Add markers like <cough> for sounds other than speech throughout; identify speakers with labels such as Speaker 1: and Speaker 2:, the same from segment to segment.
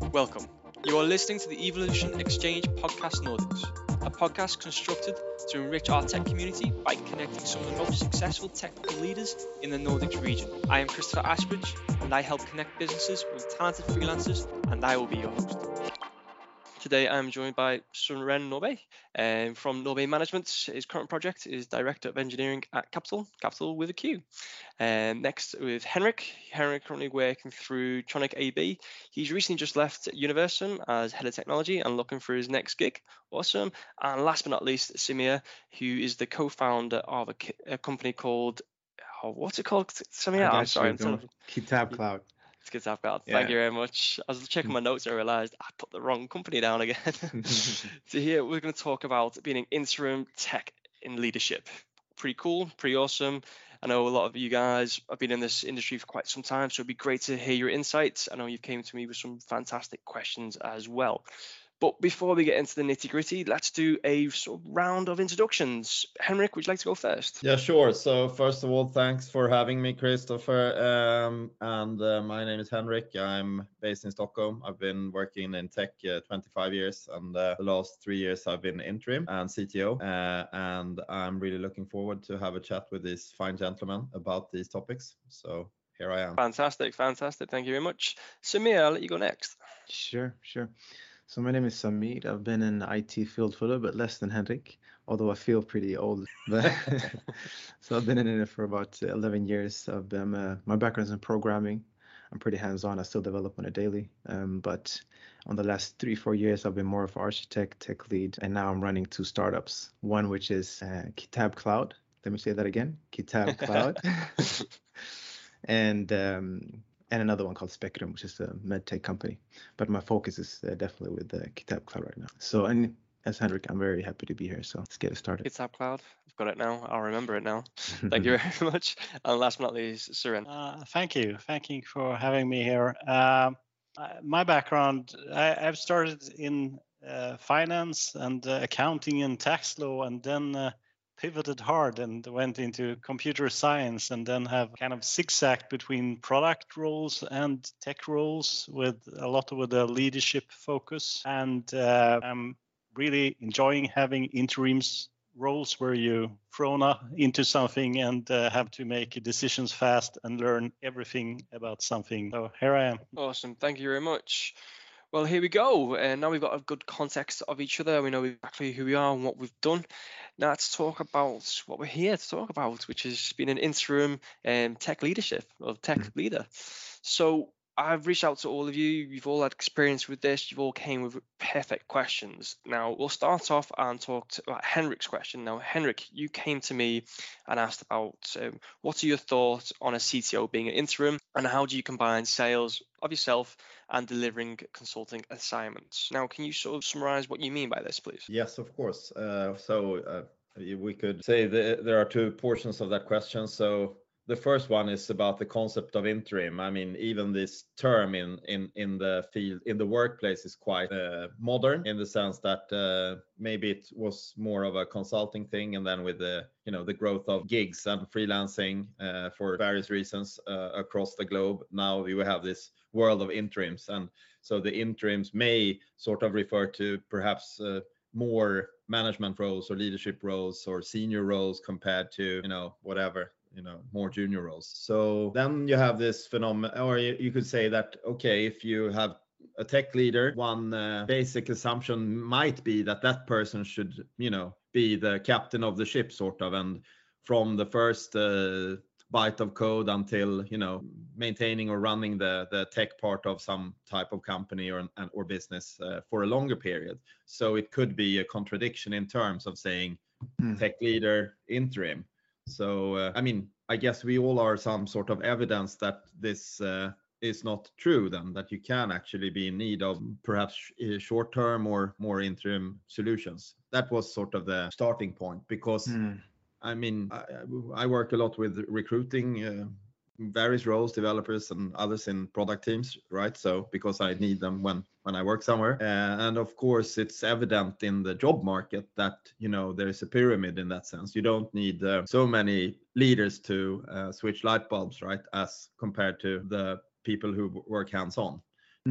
Speaker 1: Welcome. You are listening to the Evolution Exchange Podcast Nordics, a podcast constructed to enrich our tech community by connecting some of the most successful technical leaders in the Nordics region. I am Christopher Asbridge, and I help connect businesses with talented freelancers, and I will be your host. Today I'm joined by Sören Norrby um, from Norrby Management. His current project is Director of Engineering at Capital, Capital with a Q. Um, next with Henrik. Henrik currently working through Tronrik AB. He's recently just left Universum as Head of Technology and looking for his next gig. Awesome. And last but not least, Samir, who is the co-founder of a, a company called, oh, what's it called? Samir, I'm sorry.
Speaker 2: Kitab Cloud.
Speaker 1: It's good to have Thank yeah. you very much. I was checking my notes, I realized I put the wrong company down again. <laughs> so here we're going to talk about being an interim tech in leadership. Pretty cool, pretty awesome. I know a lot of you guys have been in this industry for quite some time, so it'd be great to hear your insights. I know you've came to me with some fantastic questions as well. But before we get into the nitty gritty, let's do a sort of round of introductions. Henrik, would you like to go first?
Speaker 3: Yeah, sure. So first of all, thanks for having me, Christopher. Um, and uh, my name is Henrik. I'm based in Stockholm. I've been working in tech uh, 25 years, and uh, the last three years I've been interim and CTO. Uh, and I'm really looking forward to have a chat with these fine gentlemen about these topics. So here I am.
Speaker 1: Fantastic, fantastic. Thank you very much. Samir, I'll let you go next.
Speaker 2: Sure, sure. So my name is Samir. I've been in IT field for a little bit less than Henrik, although I feel pretty old. <laughs> So I've been in it for about 11 years. I've been uh, my background is in programming. I'm pretty hands-on. I still develop on a daily. Um, but on the last three, four years, I've been more of an architect, tech lead, and now I'm running two startups. One which is uh, Kitab Cloud. Let me say that again. Kitab Cloud. <laughs> <laughs> and um, and another one called Spectrum, which is a medtech company. But my focus is uh, definitely with the Kitab Cloud right now. So, and as Henrik, I'm very happy to be here. So let's get it started.
Speaker 1: Kitab Cloud, I've got it now. I'll remember it now. <laughs> Thank you very <laughs> much. And last but not least, Søren.
Speaker 4: Uh, thank you. Thank you for having me here. Uh, my background, I, have started in uh, finance and uh, accounting and tax law, and then uh, pivoted hard and went into computer science and then have kind of zigzagged between product roles and tech roles with a lot with a leadership focus. And uh, i'm really enjoying having interims roles where you thrown into something and uh, have to make decisions fast and learn everything about something. So here i am.
Speaker 1: Awesome. Thank you very much well, here we go. And uh, now we've got a good context of each other. We know exactly who we are and what we've done. Now let's talk about what we're here to talk about, which has been an interim um, tech leadership of tech mm-hmm. leader. So I've reached out to all of you. You've all had experience with this. You've all came with perfect questions. Now we'll start off and talk about Henrik's question. Now, Henrik, you came to me and asked about um, what are your thoughts on a CTO being an interim, and how do you combine sales of yourself and delivering consulting assignments? Now, can you sort of summarize what you mean by this, please?
Speaker 3: Yes, of course. Uh, so. Uh, we could say there are two portions of that question. So the first one is about the concept of interim. I mean, even this term in in in the field in the workplace is quite uh, modern in the sense that uh, maybe it was more of a consulting thing, and then with the you know the growth of gigs and freelancing uh, for various reasons uh, across the globe, now we have this world of interims, and so the interims may sort of refer to perhaps uh, more management roles or leadership roles or senior roles compared to you know whatever you know more junior roles. So then you have this phenomenon or you could say that okay if you have a tech leader one uh, basic assumption might be that that person should you know be the captain of the ship sort of and from the first uh, byte of code until you know maintaining or running the the tech part of some type of company or or business uh, for a longer period. So it could be a contradiction in terms of saying mm. tech leader interim so, uh, I mean, I guess we all are some sort of evidence that this uh, is not true then that you can actually be in need of perhaps uh, short term or more interim solutions that was sort of the starting point because mm. i mean I, I, work a lot with recruiting uh, various roles developers and others in product teams right so because i need them when when i work somewhere uh, and of course it's evident in the job market that you know there is a pyramid in that sense you don't need uh, so many leaders to uh, switch light bulbs right as compared to the people who work hands on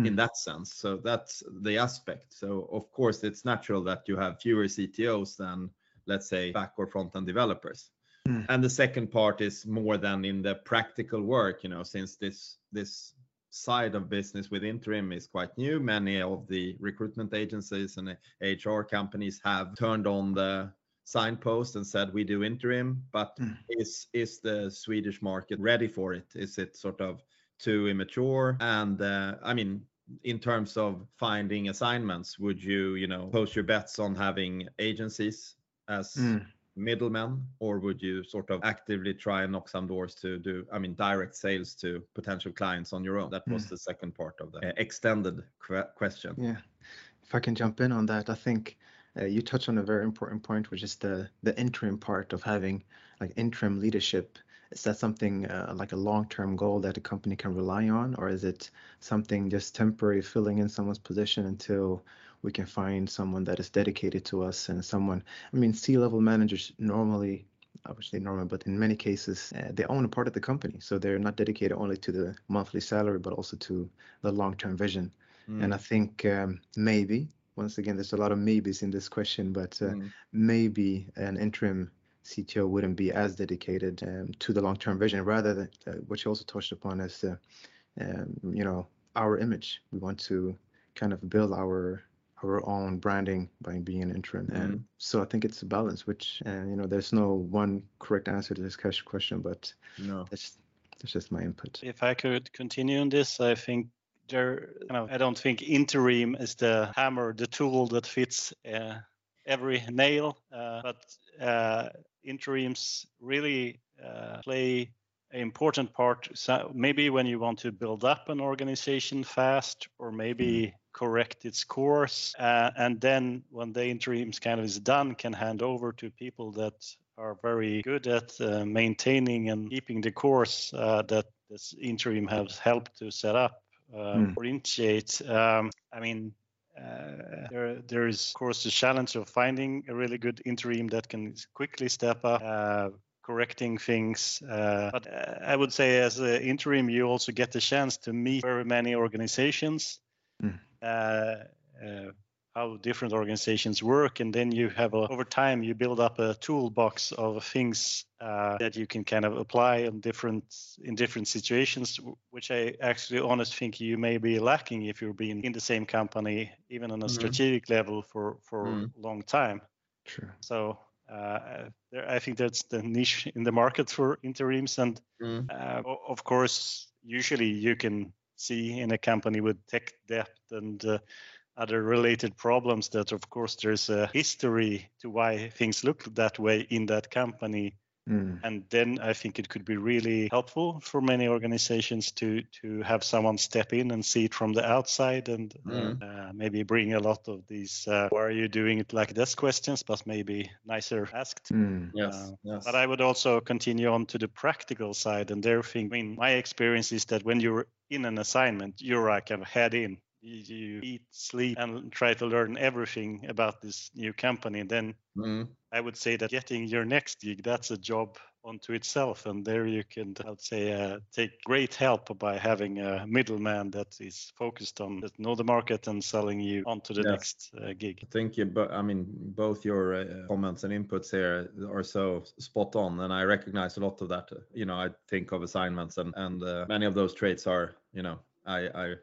Speaker 3: in that sense. So that's the aspect. So of course, it's natural that you have fewer CTOs than, let's say, back or front end developers.
Speaker 2: Mm.
Speaker 3: And the second part is more than in the practical work, you know, since this this side of business with interim is quite new. Many of the recruitment agencies and HR companies have turned on the signpost and said we do interim, but
Speaker 2: Mm.
Speaker 3: is is the Swedish market ready for it? Is it sort of too immature? And uh, I mean, in terms of finding assignments, would you you know post your bets on having agencies as
Speaker 2: Mm.
Speaker 3: Middlemen, or would you sort of actively try and knock some doors to do, I mean, direct sales to potential clients on your own? That was
Speaker 2: Mm.
Speaker 3: the second part of the uh, extended que- question.
Speaker 2: Yeah, if I can jump in on that, I think uh, you touched on a very important point, which is the the interim part of having like interim leadership. Is that something uh, like a long-term goal that a company can rely on, or is it something just temporary, filling in someone's position until we can find someone that is dedicated to us and someone? I mean, C-level managers normally. Obviously normal, but in many cases, uh, they own a part of the company, so they're not dedicated only to the monthly salary, but also to the long-term vision.
Speaker 3: Mm,
Speaker 2: And I think um, maybe, once again, there's a lot of maybes in this question, but uh,
Speaker 3: mm,
Speaker 2: maybe an interim CTO wouldn't be as dedicated um, to the long-term vision. Rather, than, uh, what you also touched upon is, uh, um, you know, our image. We want to kind of build our our own branding by being an interim. And
Speaker 3: Mhm.
Speaker 2: so I think it's a balance, which uh, you know, there's no one correct answer to this question, but
Speaker 3: no.
Speaker 2: that's that's just my input.
Speaker 4: If I could continue on this, I think there. You know, I don't think interim is the hammer, the tool that fits uh, every nail, uh, but uh, interims really uh, play an important part. So maybe when you want to build up an organization fast, or maybe correct its course, uh, and then when the interims kind of is done, can hand over to people that are very good at uh, maintaining and keeping the course uh, that this interim has helped to set up uh,
Speaker 2: Mm.
Speaker 4: or initiate. Um, I mean, uh, there, there is, of course, the challenge of finding a really good interim that can quickly step up, uh, correcting things. Uh, but uh, I would say, as an interim, you also get the chance to meet very many organizations.
Speaker 2: Mm.
Speaker 4: Uh, uh, how different organizations work and then you have a, over time you build up a toolbox of things uh, that you can kind of apply in different in different situations which i actually honestly think you may be lacking if you're being in the same company even on a
Speaker 3: Mhm.
Speaker 4: strategic level for for
Speaker 3: Mm.
Speaker 4: a long time
Speaker 2: True.
Speaker 4: so uh, there, i think that's the niche in the market for interims and
Speaker 3: Mm,
Speaker 4: uh, of course, usually you can see in a company with tech debt and uh, other related problems that, of course, there's a history to why things look that way in that company.
Speaker 2: Mm.
Speaker 4: And then I think it could be really helpful for many organizations to to have someone step in and see it from the outside and
Speaker 3: Mm.
Speaker 4: uh, maybe bring a lot of these uh, "Why are you doing it like this?" questions, but maybe nicer asked.
Speaker 2: Mm.
Speaker 3: yes,
Speaker 4: Uh,
Speaker 3: yes.
Speaker 4: But I would also continue on to the practical side, and there, think, I mean, my experience is that when you're in an assignment, you're like kind of head in. You, eat, sleep, and try to learn everything about this new company. Then
Speaker 3: Mm,
Speaker 4: I would say that getting your next gig, that's a job unto itself. And there you can, I would say, uh, take great help by having a middleman that is focused on that know the market and selling you onto the
Speaker 3: Yes.
Speaker 4: next uh, gig.
Speaker 3: Thank you, but I mean, both your uh, comments and inputs here are so spot on, and I recognize a lot of that. You know, I think of assignments, and and uh, many of those traits are, you know, I I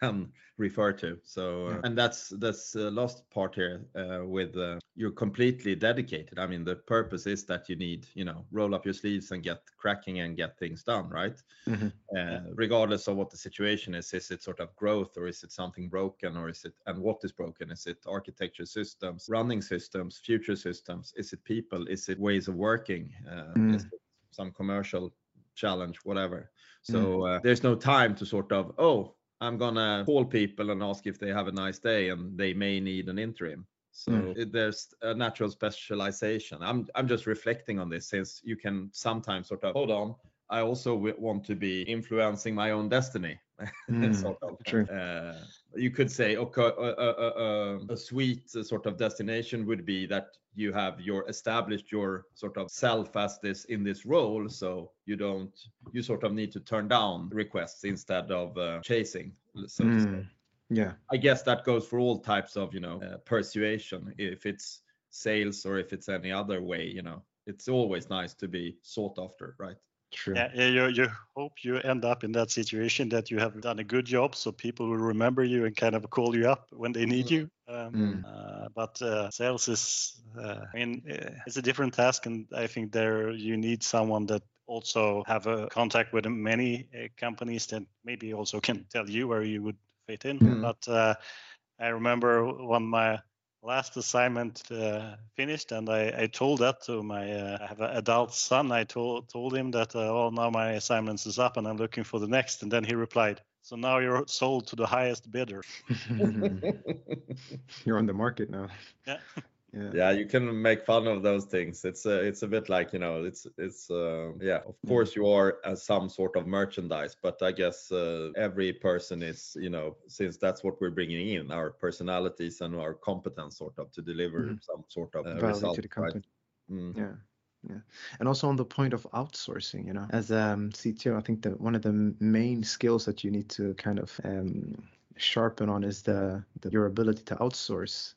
Speaker 3: can refer to. So, uh,
Speaker 2: Yeah.
Speaker 3: and that's that's the last part here uh, with uh, you're completely dedicated. I mean, the purpose is that you need, you know, roll up your sleeves and get cracking and get things done, right?
Speaker 2: Mhm.
Speaker 3: uh, regardless of what the situation is is it sort of growth or is it something broken or is it and what is broken is it architecture systems running systems future systems is it people is it ways of working uh,
Speaker 2: Mm.
Speaker 3: is it some commercial challenge whatever so uh, there's no time to sort of oh i'm gonna call people and ask if they have a nice day and they may need an interim so
Speaker 2: Mm.
Speaker 3: it, there's a natural specialization i'm i'm just reflecting on this since you can sometimes sort of hold on I also w- want to be influencing my own destiny. <laughs>
Speaker 2: Mm,
Speaker 3: sort of.
Speaker 2: true.
Speaker 3: Uh, you could say okay, a, a, a, a sweet sort of destination would be that you have your established your sort of self as this in this role so you don't you sort of need to turn down requests instead of uh, chasing so.
Speaker 2: Mm, yeah.
Speaker 3: i guess that goes for all types of you know uh, persuasion if it's sales or if it's any other way you know it's always nice to be sought after right
Speaker 2: True.
Speaker 4: Yeah, yeah, you, you hope you end up in that situation that you have done a good job, so people will remember you and kind of call you up when they need you. Um,
Speaker 2: Mm.
Speaker 4: uh, but uh, sales is, uh, I mean, uh, it's a different task, and I think there you need someone that also have a contact with many uh, companies that maybe also can tell you where you would fit in.
Speaker 3: Mm.
Speaker 4: But uh, I remember when my last assignment uh, finished and I, I told that to my uh, I have an adult son I told told him that uh, oh now my assignments is up and I'm looking for the next and then he replied so now you're sold to the highest bidder <laughs> <laughs>
Speaker 2: You're on the market now.
Speaker 4: Yeah. <laughs>
Speaker 2: Yeah.
Speaker 3: yeah you can make fun of those things it's uh, it's a bit like you know it's it's uh, yeah of course you are as some sort of merchandise but i guess uh, every person is you know since that's what we're bringing in our personalities and our competence sort of to deliver
Speaker 2: Mhm.
Speaker 3: some sort of uh,
Speaker 2: Value
Speaker 3: result
Speaker 2: to the
Speaker 3: right?
Speaker 2: company.
Speaker 3: Mm.
Speaker 2: Yeah. Yeah. And also on the point of outsourcing, you know, as um CTO, I think that one of the main skills that you need to kind of um, sharpen on is the, the your ability to outsource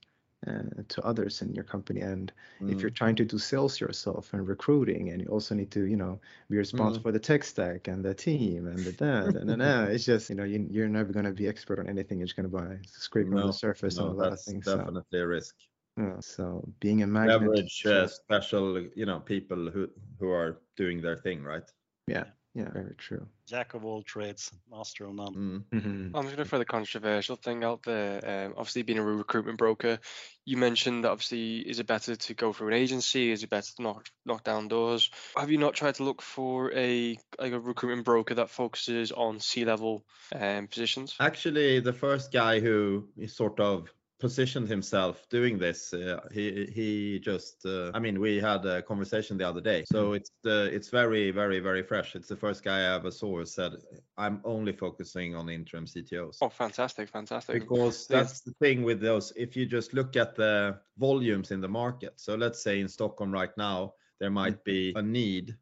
Speaker 2: uh, to others in your company. And if
Speaker 3: Mm.
Speaker 2: you're trying to do sales yourself and recruiting, and you also need to, you know, be responsible
Speaker 3: Mm.
Speaker 2: for the tech stack and the team and the that and the that, it's just, you know, you, you're never going to be expert on anything. You're just going to buy scraping on the surface
Speaker 3: no,
Speaker 2: on a lot of things. So,
Speaker 3: definitely a risk
Speaker 2: yeah, so being a magnet.
Speaker 3: leverage
Speaker 2: to-
Speaker 3: uh, special you know people who who are doing their thing right
Speaker 2: yeah, yeah, very true.
Speaker 4: jack of all trades master of none
Speaker 3: Mm.
Speaker 2: Mhm.
Speaker 1: I'm just going to throw the controversial thing out there. Um, obviously, being a recruitment broker, you mentioned that obviously, is it better to go through an agency? Is it better to knock knock down doors? Have you not tried to look for a like a recruitment broker that focuses on C level um, positions?
Speaker 3: Actually, the first guy who is sort of positioned himself doing this, uh, he he just, uh, I mean, we had a conversation the other day, so it's uh, it's very very very fresh. It's the first guy I ever saw who said, "I'm only focusing on interim CTOs."
Speaker 1: Oh, fantastic, fantastic.
Speaker 3: because that's the thing with those if you just look at the volumes in the market so let's say in stockholm right now there might be a need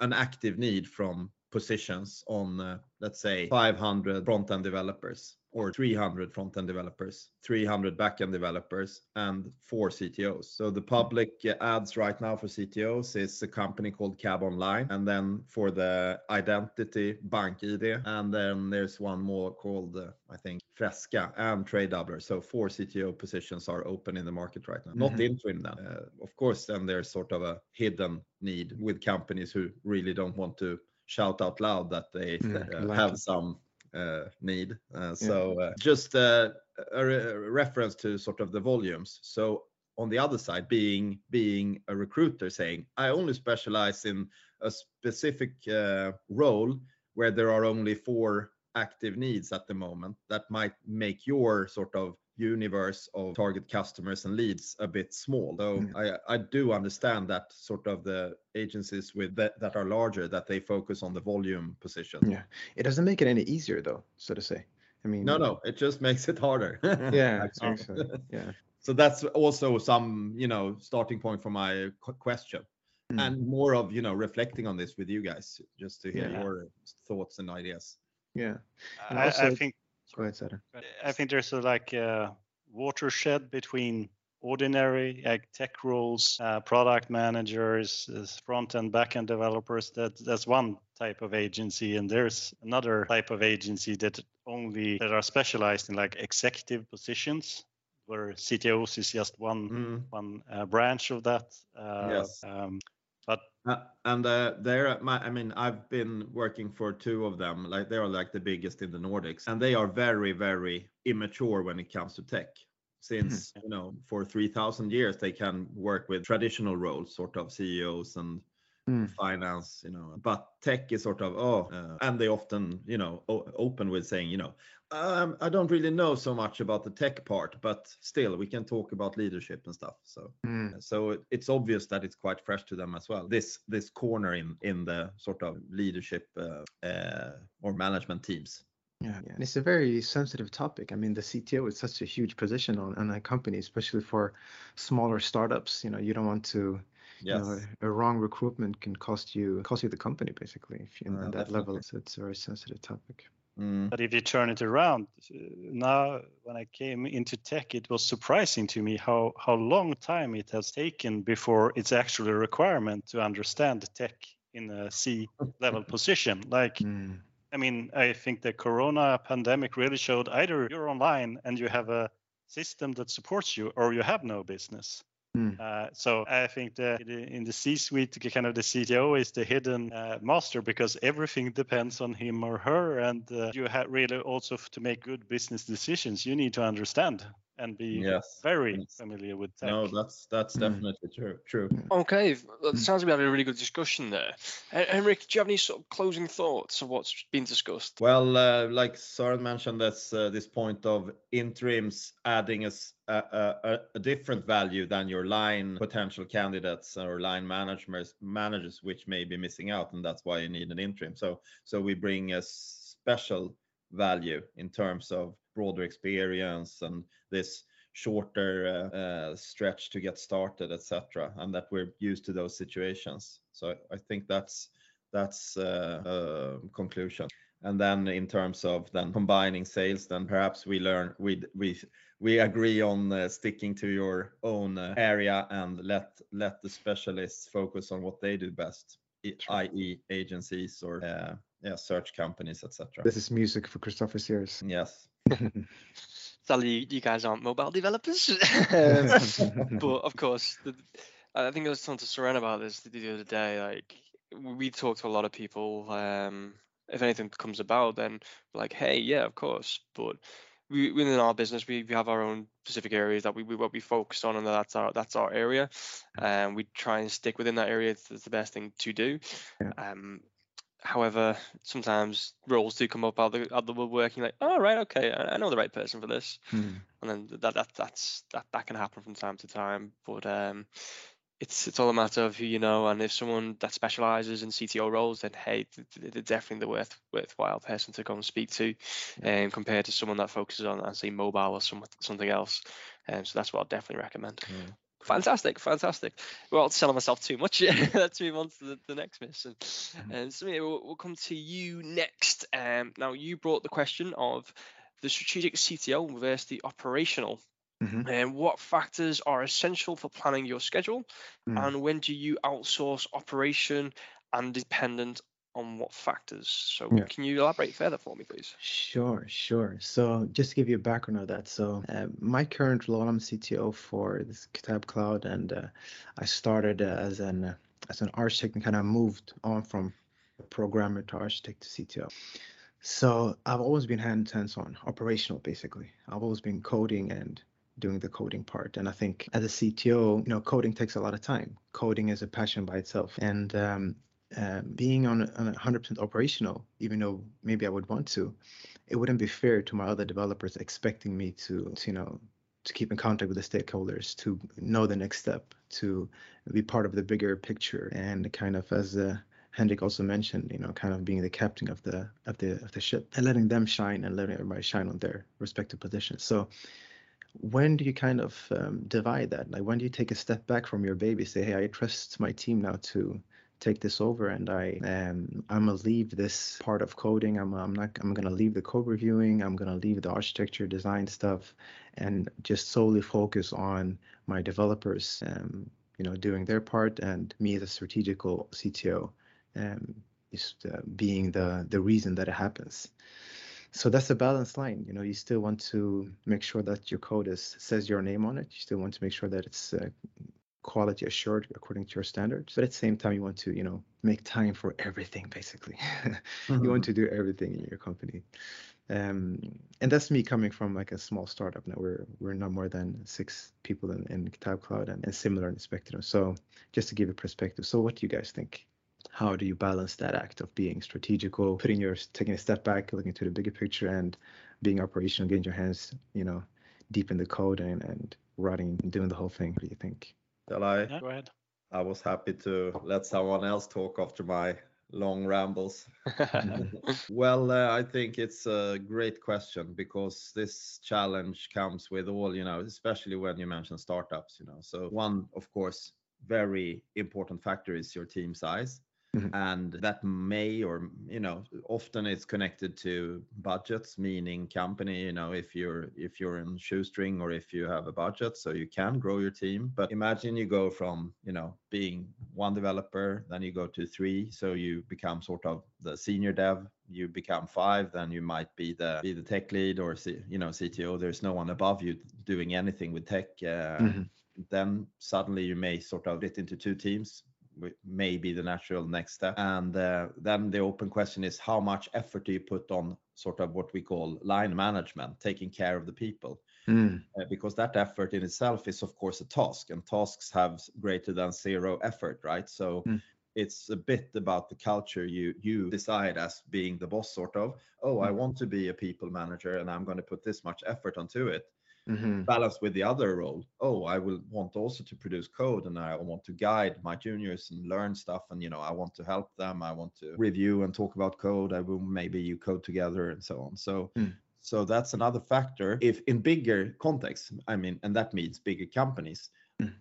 Speaker 3: an active need from positions on uh, let's say 500 front-end developers or 300 front-end developers 300 back-end developers and four ctos so the public ads right now for ctos is a company called Cabonline and then for the identity BankID and then there's one more called uh, i think fresca and Tradedoubler so four cto positions are open in the market right now. Not
Speaker 2: Mhm.
Speaker 3: interim then. Uh, of course then there's sort of a hidden need with companies who really don't want to shout out loud that they
Speaker 2: Mm, like
Speaker 3: have
Speaker 2: it.
Speaker 3: some uh, need. Uh, so uh, just uh, a, re- reference to sort of the volumes. So on the other side, being being a recruiter, saying I only specialize in a specific uh, role where there are only four active needs at the moment, that might make your sort of universe of target customers and leads a bit small. Though
Speaker 2: Mm.
Speaker 3: I, I do understand that sort of the agencies with that, that are larger that they focus on the volume position.
Speaker 2: Yeah. It doesn't make it any easier though, so to say. I mean,
Speaker 3: No, no, it just <laughs> makes it harder. <laughs>
Speaker 2: Yeah,
Speaker 3: actually.
Speaker 2: actually. Yeah.
Speaker 3: so that's also some, you know, starting point for my question.
Speaker 2: Mm.
Speaker 3: And more of, you know, reflecting on this with you guys, just to hear
Speaker 4: Yeah.
Speaker 3: your thoughts and ideas.
Speaker 2: Yeah. And
Speaker 4: I, I think
Speaker 2: Go ahead, Sarah.
Speaker 4: I think there's a like a watershed between ordinary like tech roles, uh, product managers, front and back end developers. That that's one type of agency, and there's another type of agency that only that are specialized in like executive positions, where CTOs is just one
Speaker 3: Mm.
Speaker 4: one uh, branch of that. Uh,
Speaker 3: Yes.
Speaker 4: Um,
Speaker 3: Uh, and uh, they're my, I mean, I've been working for two of them. Like they are like the biggest in the Nordics, and they are very, very immature when it comes to tech. Since you know, for three thousand years, they can work with traditional roles, sort of CEOs and
Speaker 2: Mm.
Speaker 3: finance, you know. But tech is sort of oh, uh, and they often, you know, o- open with saying, you know, um, I don't really know so much about the tech part, but still, we can talk about leadership and stuff. So
Speaker 2: Mm.
Speaker 3: so it- it's obvious that it's quite fresh to them as well this this corner in in the sort of leadership uh, uh, or management teams
Speaker 2: Yeah, yeah. And it's a very sensitive topic. I mean, the CTO is such a huge position on, on a company, especially for smaller startups. You know, you don't want to
Speaker 3: Yes.
Speaker 2: you know, a, a wrong recruitment can cost you cost you the company basically if you're
Speaker 3: Uh,
Speaker 2: in that level. So it's a very sensitive topic.
Speaker 3: Mm,
Speaker 4: But if you turn it around, uh, now when I came into tech, it was surprising to me how how long time it has taken before it's actually a requirement to understand tech in a C level <laughs> position. Like
Speaker 2: Mm.
Speaker 4: I mean, I think the corona pandemic really showed either you're online and you have a system that supports you or you have no business.
Speaker 2: Mm.
Speaker 4: Uh, so I think that in the C-suite, kind of the CTO is the hidden uh, master because everything depends on him or her, and uh, you have really also to make good business decisions. You need to understand and be
Speaker 3: yes.
Speaker 4: very
Speaker 3: Yes.
Speaker 4: familiar with tech.
Speaker 3: No, that's that's
Speaker 2: Mm.
Speaker 3: definitely true. True.
Speaker 1: Okay, that
Speaker 2: Mm.
Speaker 1: sounds like we had a really good discussion there. Henrik, do you have any sort of closing thoughts of what's been discussed?
Speaker 3: Well, uh, like Søren mentioned, that's uh, this point of interims adding a different value than your line potential candidates or line managers, managers, which may be missing out, and that's why you need an interim. So, so we bring a special value in terms of broader experience and this shorter uh, uh, stretch to get started, etc., and that we're used to those situations. So I think that's that's uh, a conclusion and then in terms of then combining sales then perhaps we learn we we we agree on uh, sticking to your own uh, area and let let the specialists focus on what they do best i.e agencies or uh, yeah search companies etc
Speaker 2: This is music for Christopher's ears.
Speaker 3: yes <laughs>
Speaker 1: Sadly, you guys aren't mobile developers. Um, <laughs> but of course, the, I think I was talking to Soren about this the, the other day. Like we talk to a lot of people. Um, if anything comes about, then like, hey, yeah, of course. But we, within our business, we, we have our own specific areas that we, we what we focus on, and that's our that's our area. And we try and stick within that area. It's, it's the best thing to do.
Speaker 2: Yeah.
Speaker 1: Um, however, sometimes roles do come up out of the, out of the woodworking. Like, oh right, okay, I, I know the right person for this
Speaker 2: Mm.
Speaker 1: and then that that that's that that can happen from time to time. But um, it's it's all a matter of who you know, and if someone that specializes in CTO roles, then hey, th- th- they're definitely the worth worthwhile person to go and speak to, um, compared to someone that focuses on, say mobile or some, something else. Um, so that's what I'd definitely recommend.
Speaker 3: Mm.
Speaker 1: Fantastic, fantastic. Well, I'll selling myself too much. Let's move on to the, the next mission. And so yeah, we'll, we'll come to you next. Um, now you brought the question of the strategic CTO versus the operational.
Speaker 2: Mhm.
Speaker 1: And what factors are essential for planning your schedule?
Speaker 2: Mm.
Speaker 1: And when do you outsource operation and dependent on what factors? So
Speaker 2: Yeah.
Speaker 1: can you elaborate further for me, please?
Speaker 2: Sure, sure. So just to give you a background of that, so uh, my current role, I'm CTO for this Kitab Cloud, and uh, I started uh, as an uh, as an architect and kind of moved on from programmer to architect to CTO. So I've always been hands on, operational basically. I've always been coding and doing the coding part. And I think as a CTO, you know, coding takes a lot of time. Coding is a passion by itself, and um, uh, being on, on 100% operational, even though maybe I would want to, it wouldn't be fair to my other developers expecting me to, to you know, to keep in contact with the stakeholders, to know the next step, to be part of the bigger picture, and kind of as uh, Henrik also mentioned, you know, kind of being the captain of the of the of the ship and letting them shine and letting everybody shine on their respective positions. So when do you kind of um, divide that? Like when do you take a step back from your baby, say, hey, I trust my team now to take this over and I um I'm gonna leave this part of coding. I'm I'm not I'm gonna leave the code reviewing. I'm gonna leave the architecture design stuff and just solely focus on my developers um you know doing their part and me as a strategical CTO um just uh, being the the reason that it happens. So that's a balanced line. You know, you still want to make sure that your code is says your name on it. You still want to make sure that it's uh, quality assured according to your standards. But at the same time, you want to, you know, make time for everything. Basically, <laughs> you want to do everything in your company. Um, and that's me coming from like a small startup. Now we're we're not more than six people in, in Kitab Cloud and, and similar in Spectrum. So just to give a perspective. So what do you guys think? How do you balance that act of being strategical, putting your taking a step back, looking to the bigger picture, and being operational, getting your hands, you know, deep in the code and and writing, and doing the whole thing? What do you think?
Speaker 3: Shall I?
Speaker 4: Yeah, go ahead.
Speaker 3: I was happy to let someone else talk after my long rambles. <laughs> well, uh, I think it's a great question because this challenge comes with all, you know, especially when you mention startups, you know. So one, of course, very important factor is your team size. Mm-hmm. And that may or you know often it's connected to budgets, meaning company. You know if you're if you're in shoestring or if you have a budget, so you can grow your team. But imagine you go from you know being one developer, then you go to three, so you become sort of the senior dev. You become five, then you might be the be the tech lead or you know CTO. There's no one above you doing anything with tech. Uh, mm-hmm then suddenly you may sort of get into two teams may be the natural next step. And uh, then the open question is how much effort do you put on sort of what we call line management, taking care of the people? Mm. Uh, because that effort in itself is, of course, a task, and tasks have greater than zero effort, right? So mm. it's a bit about the culture you you decide as being the boss, sort of. Oh, mm. I want to be a people manager, and I'm going to put this much effort onto it mm-hmm. balanced with the other role. Oh, I will want also to produce code and I want to guide my juniors and learn stuff. And, you know, I want to help them. I want to review and talk about code. I will maybe you code together and so on. So, mm. so that's another factor. If in bigger context, I mean, and that means bigger companies.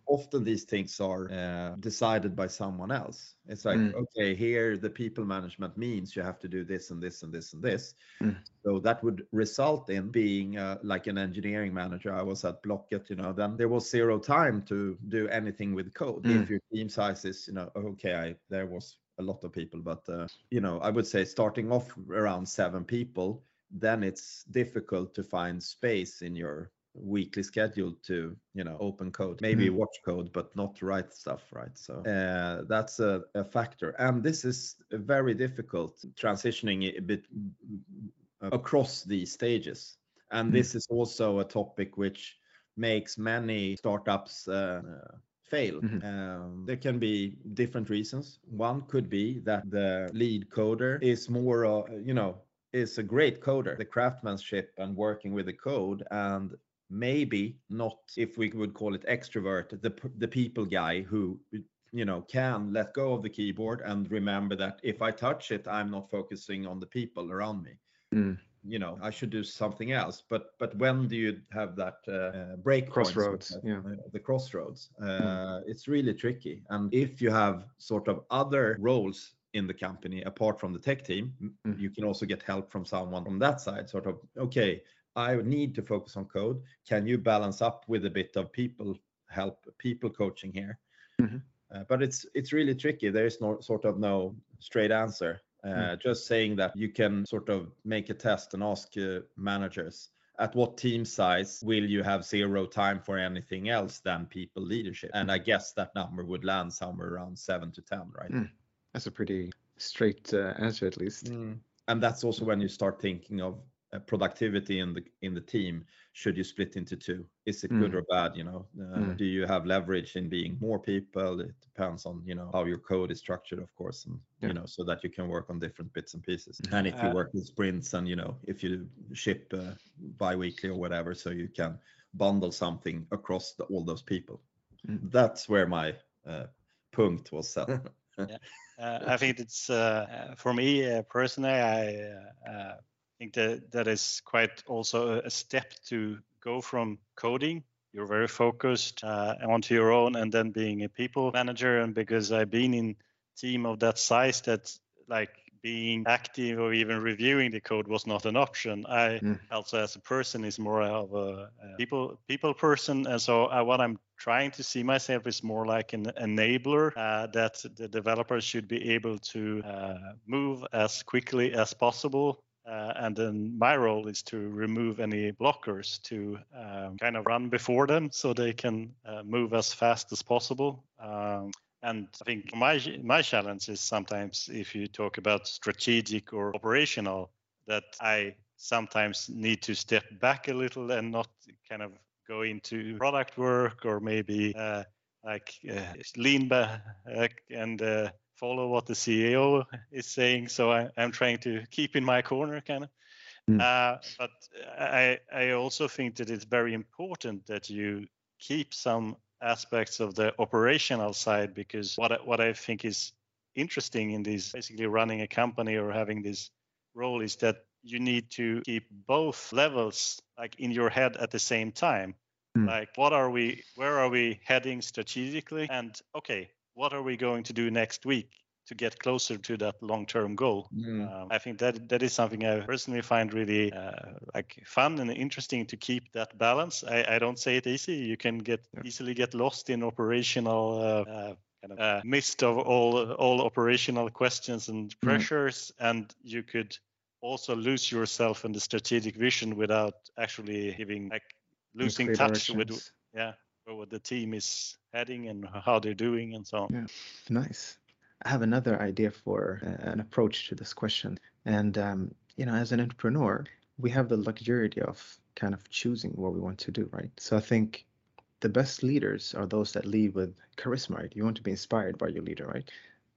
Speaker 3: Often these things are uh, decided by someone else it's like mm. okay here the people management means you have to do this and this and this and this mm. so that would result in being uh, like an engineering manager i was at blocket you know then there was zero time to do anything with code if mm. your team size is you know okay I, there was a lot of people but uh, you know i would say starting off around seven people then it's difficult to find space in your weekly schedule to you know open code maybe mm. watch code but not write stuff right so uh, that's a, a, factor and this is very difficult transitioning a bit across these stages and mm. this is also a topic which makes many startups uh, fail. Mm-hmm. Um, there can be different reasons. One could be that the lead coder is more, uh, you know, is a great coder. The craftsmanship and working with the code and maybe not if we would call it extrovert the the people guy who you know can let go of the keyboard and remember that if i touch it i'm not focusing on the people around me mm. you know i should do something else but but when do you have that uh, break
Speaker 2: crossroads
Speaker 3: yeah uh, the crossroads uh, mm. it's really tricky and if you have sort of other roles in the company apart from the tech team mm. you can also get help from someone from that side sort of okay I need to focus on code. Can you balance up with a bit of people help, people coaching here? Mm-hmm. Uh, but it's it's really tricky. There is no sort of no straight answer. Uh, mm. Just saying that you can sort of make a test and ask uh, managers at what team size will you have zero time for anything else than people leadership? And I guess that number would land somewhere around seven to ten, right? Mm.
Speaker 2: That's a pretty straight uh, answer, at least.
Speaker 3: Mm. And that's also when you start thinking of productivity in the in the team should you split into two is it mm. good or bad you know uh, mm. do you have leverage in being more people it depends on you know how your code is structured of course and yeah. you know so that you can work on different bits and pieces mm. and if you uh, work with sprints and you know if you ship uh, bi-weekly or whatever so you can bundle something across the, all those people mm. that's where my uh, punct was set <laughs>
Speaker 4: yeah. Uh, I think it's uh, for me personally. I think that that is quite also a step to go from coding you're very focused uh, onto your own and then being a people manager. And because i've been in team of that size that like being active or even reviewing the code was not an option i mm. also as a person is more of a, a people people person. And so uh, what i'm trying to see myself is more like an enabler uh, that the developers should be able to uh, move as quickly as possible uh, and then my role is to remove any blockers to um, kind of run before them so they can uh, move as fast as possible. Um, and I think my my challenge is sometimes if you talk about strategic or operational, that I sometimes need to step back a little and not kind of go into product work or maybe uh, like uh, lean back and uh, follow what the CEO is saying. So I, am trying to keep in my corner, kind of. Mm. Uh, but I, I also think that it's very important that you keep some aspects of the operational side because what I, what I think is interesting in this basically running a company or having this role is that you need to keep both levels like in your head at the same time.
Speaker 2: Mm.
Speaker 4: Like what are we where are we heading strategically and okay, what are we going to do next week to get closer to that long-term goal?
Speaker 3: Mm.
Speaker 4: Um, I think that that is something I personally find really uh, like fun and interesting to keep that balance. I, I don't say it easy. You can get
Speaker 2: Yeah.
Speaker 4: easily get lost in operational uh, uh, kind of uh, mist of all all operational questions and
Speaker 2: Mm.
Speaker 4: pressures, and you could also lose yourself in the strategic vision without actually giving like losing touch with yeah what the team is heading and how they're doing and so on.
Speaker 2: Yeah. Nice. I have another idea for uh, an approach to this question. And, um, you know, as an entrepreneur, we have the luxury of kind of choosing what we want to do, right? So I think the best leaders are those that lead with charisma, right? You want to be inspired by your leader, right?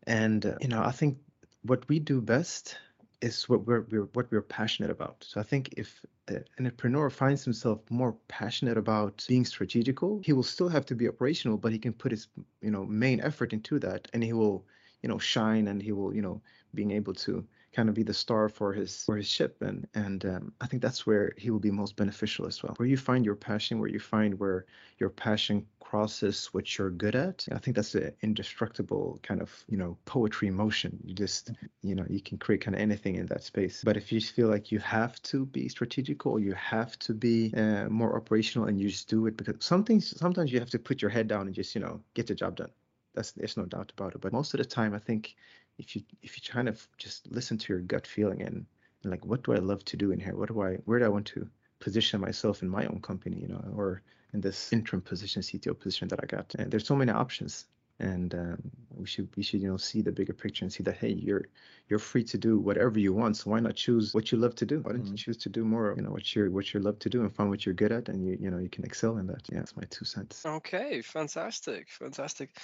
Speaker 2: And, uh, you know, I think what we do best is what we're, we're what we're passionate about. So I think if an entrepreneur finds himself more passionate about being strategical, he will still have to be operational, but he can put his you know main effort into that, and he will you know shine, and he will you know being able to kind of be the star for his for his ship, and and um, I think that's where he will be most beneficial as well. Where you find your passion, where you find where your passion crosses what you're good at, I think that's an indestructible kind of you know poetry motion. You just you know you can create kind of anything in that space but if you feel like you have to be strategical or you have to be uh, more operational and you just do it because some things sometimes you have to put your head down and just you know get the job done that's there's no doubt about it but most of the time i think if you if you kind of just listen to your gut feeling and, and like what do i love to do in here? What do i where do i want to position myself in my own company you know or in this interim position cto position that i got? And there's so many options. And um, we should we should you know see the bigger picture and see that hey you're you're free to do whatever you want. So why not choose what you love to do? Why don't you
Speaker 3: Mhm.
Speaker 2: choose to do more you know what you're what you love to do and find what you're good at and you you know you can excel in that. Yeah that's my two cents.
Speaker 1: Okay, fantastic, fantastic.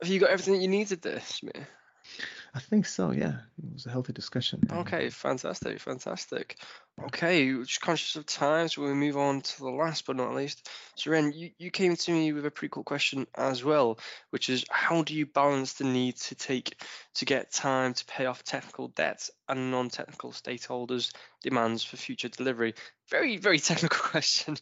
Speaker 1: Have you got everything that you needed there, Smith?
Speaker 2: I think so yeah it was a healthy discussion
Speaker 1: Okay, fantastic, fantastic. Okay, just conscious of time, so we'll move on to the last but not least. Søren, you, you came to me with a pretty cool question as well, which is how do you balance the need to take to get time to pay off technical debt and non-technical stakeholders' demands for future delivery? Very, very <laughs> technical question.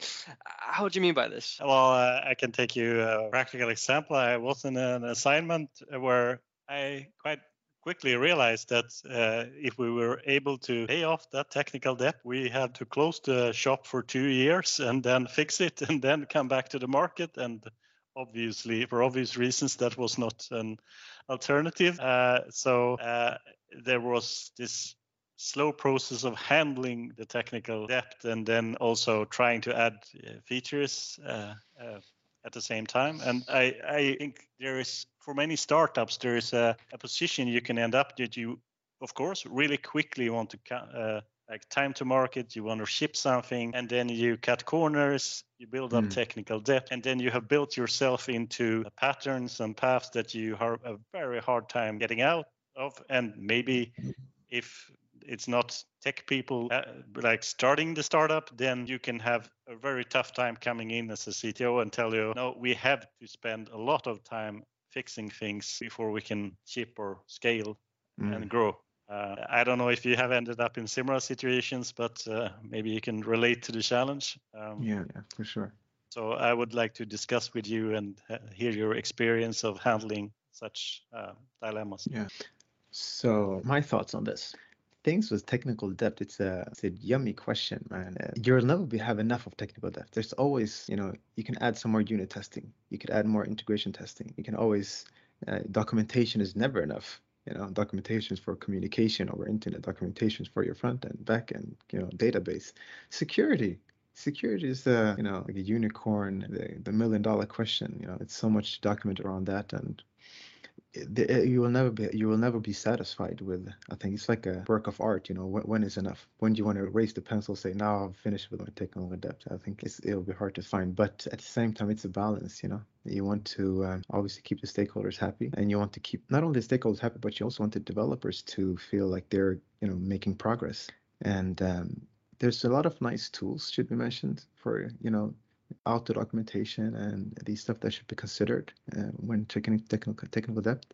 Speaker 1: How do you mean by this?
Speaker 4: Well, uh, I can take you a practical example. I was in an assignment where I quite quickly realized that uh, if we were able to pay off that technical debt, we had to close the shop for two years and then fix it <laughs> and then come back to the market. And obviously, for obvious reasons, that was not an alternative. Uh, so uh, there was this slow process of handling the technical debt and then also trying to add uh, features uh, uh, at the same time. And I, I think there is, for many startups, there is a, a position you can end up that you, of course, really quickly want to uh, like time to market, you want to ship something, and then you cut corners, you build up
Speaker 2: Mm.
Speaker 4: technical debt, and then you have built yourself into patterns and paths that you have a very hard time getting out of. And maybe if it's not tech people uh, like starting the startup, then you can have a very tough time coming in as a CTO and tell you, no, we have to spend a lot of time fixing things before we can ship or scale
Speaker 2: Mm.
Speaker 4: and grow. Uh, I don't know if you have ended up in similar situations, but uh, maybe you can relate to the challenge. Um,
Speaker 2: yeah yeah for sure
Speaker 4: So I would like to discuss with you and uh, hear your experience of handling such uh, dilemmas.
Speaker 2: Yeah. So my thoughts on this. Things with technical debt, it's a it's a yummy question, man. You'll never be, have enough of technical debt. There's always, you know, you can add some more unit testing. You could add more integration testing. You can always uh, documentation is never enough. You know, documentation is for communication over internet. Documentation is for your front end, back end, you know, database. Security, security is the you know like a unicorn, the, the million dollar question. You know, it's so much to document around that, and you will never be you will never be satisfied with i think it's like a work of art you know when, when is enough? When do you want to raise the pencil say now i've finished with my technical debt i think it's, it'll be hard to find but at the same time it's a balance you know? You want to um, obviously keep the stakeholders happy and you want to keep not only the stakeholders happy but you also want the developers to feel like they're you know making progress. And um, there's a lot of nice tools should be mentioned for you know auto documentation and the stuff that should be considered uh, when checking technical technical debt.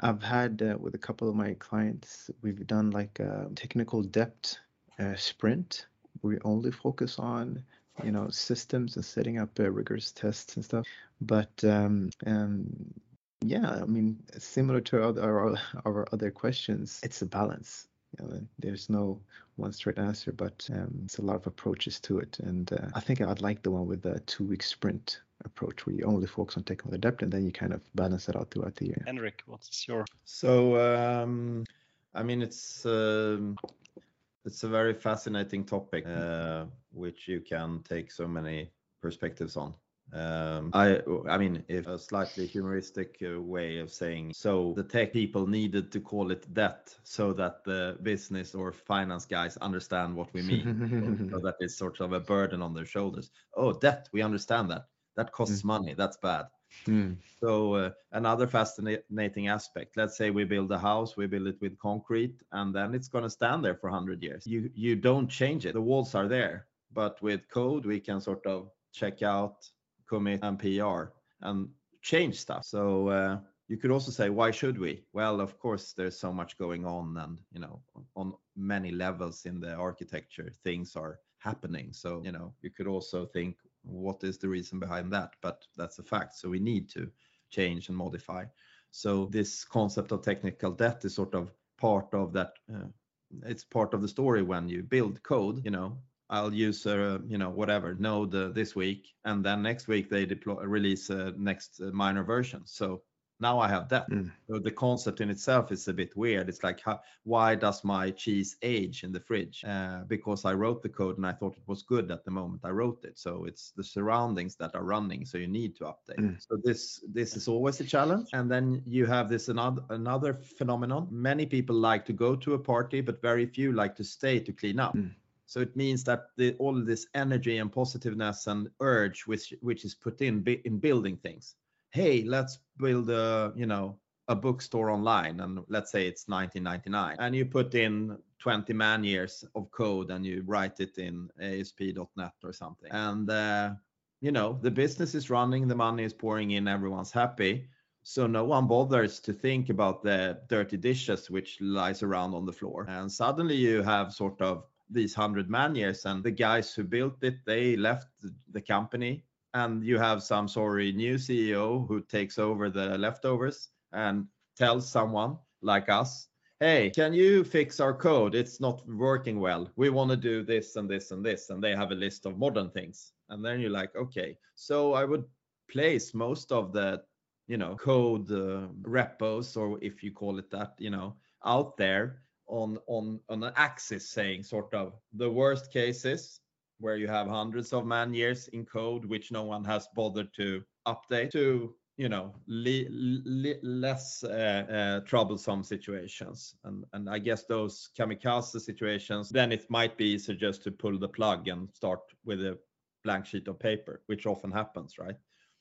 Speaker 2: I've had uh, with a couple of my clients, we've done like a technical debt uh, sprint. We only focus on you know systems and setting up uh, rigorous tests and stuff. But um, um, yeah, I mean, similar to our, our, our other questions, it's a balance. You know, there's no one straight answer, but um, it's a lot of approaches to it. And uh, I think I'd like the one with the two week sprint approach where you only focus on technical debt and then you kind of balance it out throughout the year.
Speaker 4: Henrik, what's your?
Speaker 3: So, um, I mean, it's um, it's a very fascinating topic, uh, which you can take so many perspectives on. Um, I, I mean, if a slightly humoristic uh, way of saying, so the tech people needed to call it debt so that the business or finance guys understand what we mean, so, so <laughs> that it's sort of a burden on their shoulders. Oh, debt, we understand that. That costs mm. money. That's bad. Mm. So uh, another fascinating aspect. Let's say we build a house, we build it with concrete, and then it's going to stand there for 100 years. You you don't change it. The walls are there, but with code we can sort of check out commit and PR and change stuff. So uh, you could also say, why should we? Well, of course, there's so much going on, and you know, on many levels in the architecture, things are happening. So you know, you could also think, what is the reason behind that? But that's a fact. So we need to change and modify. So this concept of technical debt is sort of part of that. Uh, it's part of the story when you build code. You know, I'll use uh, you know whatever node uh, this week, and then next week they deploy release uh, next uh, minor version. So now I have that. Mm. So the concept in itself is a bit weird. It's like, how, why does my cheese age in the fridge? Uh, because I wrote the code and I thought it was good at the moment I wrote it. So it's the surroundings that are running. So you need to update. Mm. So this this is always a challenge. And then you have this another another phenomenon. Many people like to go to a party, but very few like to stay to clean up. Mm. So it means that the, all this energy and positiveness and urge which which is put in in building things. Hey, let's build a you know a bookstore online, and let's say it's 1999, and you put in 20 man years of code and you write it in ASP.NET or something, and uh, you know the business is running, the money is pouring in, everyone's happy. So no one bothers to think about the dirty dishes which lies around on the floor, and suddenly you have sort of these 100 man years and the guys who built it they left the company. And you have some sorry new ceo who takes over the leftovers and tells someone like us hey can you fix our code? It's not working well. We want to do this and this and this. And they have a list of modern things. And then you're like okay so i would place most of the you know code uh, repos or if you call it that you know out there on on on an axis saying sort of the worst cases where you have hundreds of man years in code which no one has bothered to update to you know less uh, uh, troublesome situations. And and i guess those kamikaze situations then it might be easier just to pull the plug and start with a blank sheet of paper which often happens right?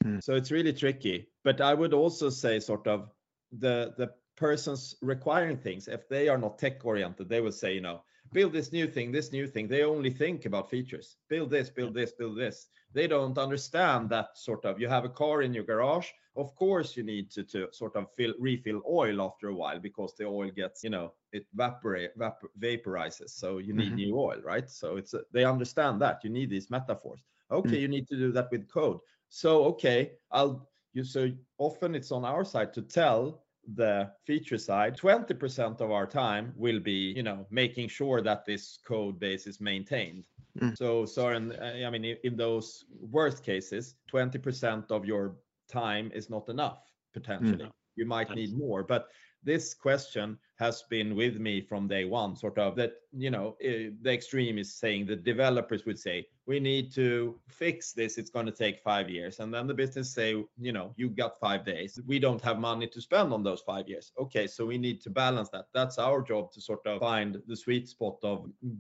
Speaker 3: Mm. so it's really tricky. But i would also say sort of the the persons requiring things, if they are not tech oriented, they will say, you know, build this new thing, this new thing. They only think about features. Build this, build this, build this. They don't understand that sort of. You have a car in your garage. Of course, you need to, to sort of fill, refill oil after a while because the oil gets, you know, it evaporate, vapor, vaporizes. So you need mm-hmm. new oil, right? So it's a, they understand that you need these metaphors. Okay, mm-hmm. you need to do that with code. So okay, I'll you so often it's on our side to tell the feature side 20% of our time will be you know making sure that this code base is maintained mm. so so in, uh, i mean in those worst cases 20% of your time is not enough potentially mm. you might need more but this question has been with me from day one sort of that you know eh, the extreme is saying the developers would say we need to fix this it's going to take five years. And then the business say you know you got five days. We don't have money to spend on those five years. Okay so we need to balance that. That's our job to sort of find the sweet spot of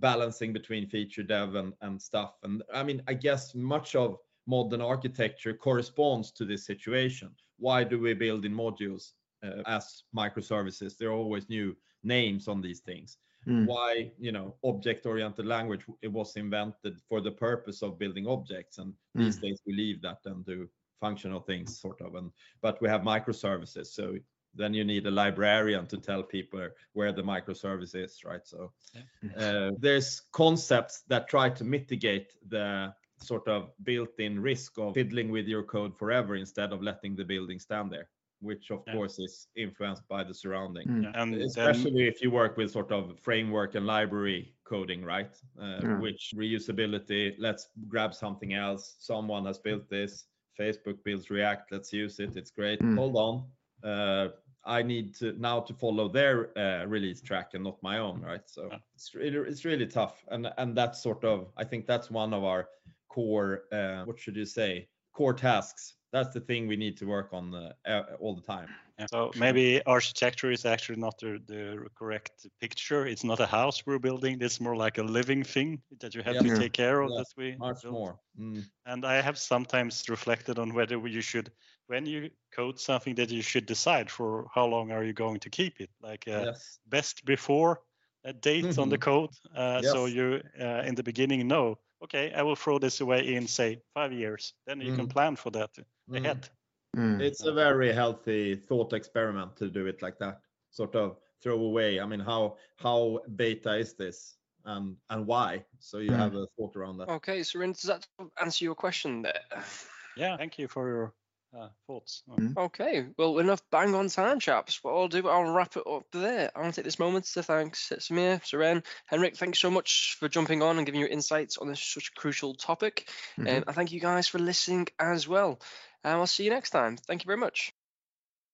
Speaker 3: balancing between feature dev and, and stuff. And i mean i guess much of modern architecture corresponds to this situation. Why do we build in modules uh, as microservices. There are always new names on these things.
Speaker 2: Mm.
Speaker 3: why you know object oriented language it was invented for the purpose of building objects and these
Speaker 2: Mm.
Speaker 3: days we leave that and do functional things sort of and but we have microservices so then you need a librarian to tell people where the microservice is right so uh, there's concepts that try to mitigate the sort of built-in risk of fiddling with your code forever instead of letting the building stand there which of
Speaker 4: Yeah.
Speaker 3: course is influenced by the surrounding.
Speaker 2: Mm.
Speaker 4: And then,
Speaker 3: especially if you work with sort of framework and library coding right? Uh,
Speaker 2: Yeah.
Speaker 3: which reusability let's grab something else. Someone has built this. Facebook builds react. Let's use it. It's great.
Speaker 2: Mm.
Speaker 3: hold on. Uh, i need to now to follow their uh, release track and not my own right? So
Speaker 4: Yeah.
Speaker 3: it's really it's really tough. And and that's sort of i think that's one of our core uh, what should you say core tasks that's the thing we need to work on uh, uh, all the time
Speaker 4: so maybe architecture is actually not the, the correct picture. It's not a house we're building. It's more like a living thing that you have
Speaker 3: Yeah.
Speaker 4: to take care of.
Speaker 3: Yeah,
Speaker 4: That we
Speaker 3: much
Speaker 4: build.
Speaker 3: more Mm.
Speaker 4: And I have sometimes reflected on whether you should, when you code something, that you should decide for how long are you going to keep it. Like uh,
Speaker 3: yes
Speaker 4: best before a date on the
Speaker 3: Mhm.
Speaker 4: code, uh, so you uh, in the beginning know, okay, I will throw this away in say five years. Then you can
Speaker 3: Mhm.
Speaker 4: plan for that
Speaker 3: Mhm.
Speaker 4: ahead.
Speaker 2: Mm.
Speaker 3: It's a very healthy thought experiment to do it like that. Sort of throw away. I mean, how how beta is this, and and why? So you
Speaker 2: Mm.
Speaker 3: have a thought around that.
Speaker 1: Okay, so Rin, does that answer your question there?
Speaker 4: Yeah, thank you for your uh, thoughts. Uh,
Speaker 2: Mm.
Speaker 1: Okay, well, enough bang on time, chaps. What I'll do, I'll wrap it up there. I want to take this moment to thank Samir, Søren, Henrik. Thanks so much for jumping on and giving your insights on this such a crucial topic.
Speaker 2: Mhm.
Speaker 1: Um, and I thank you guys for listening as well. And I'll see you next time. Thank you very much.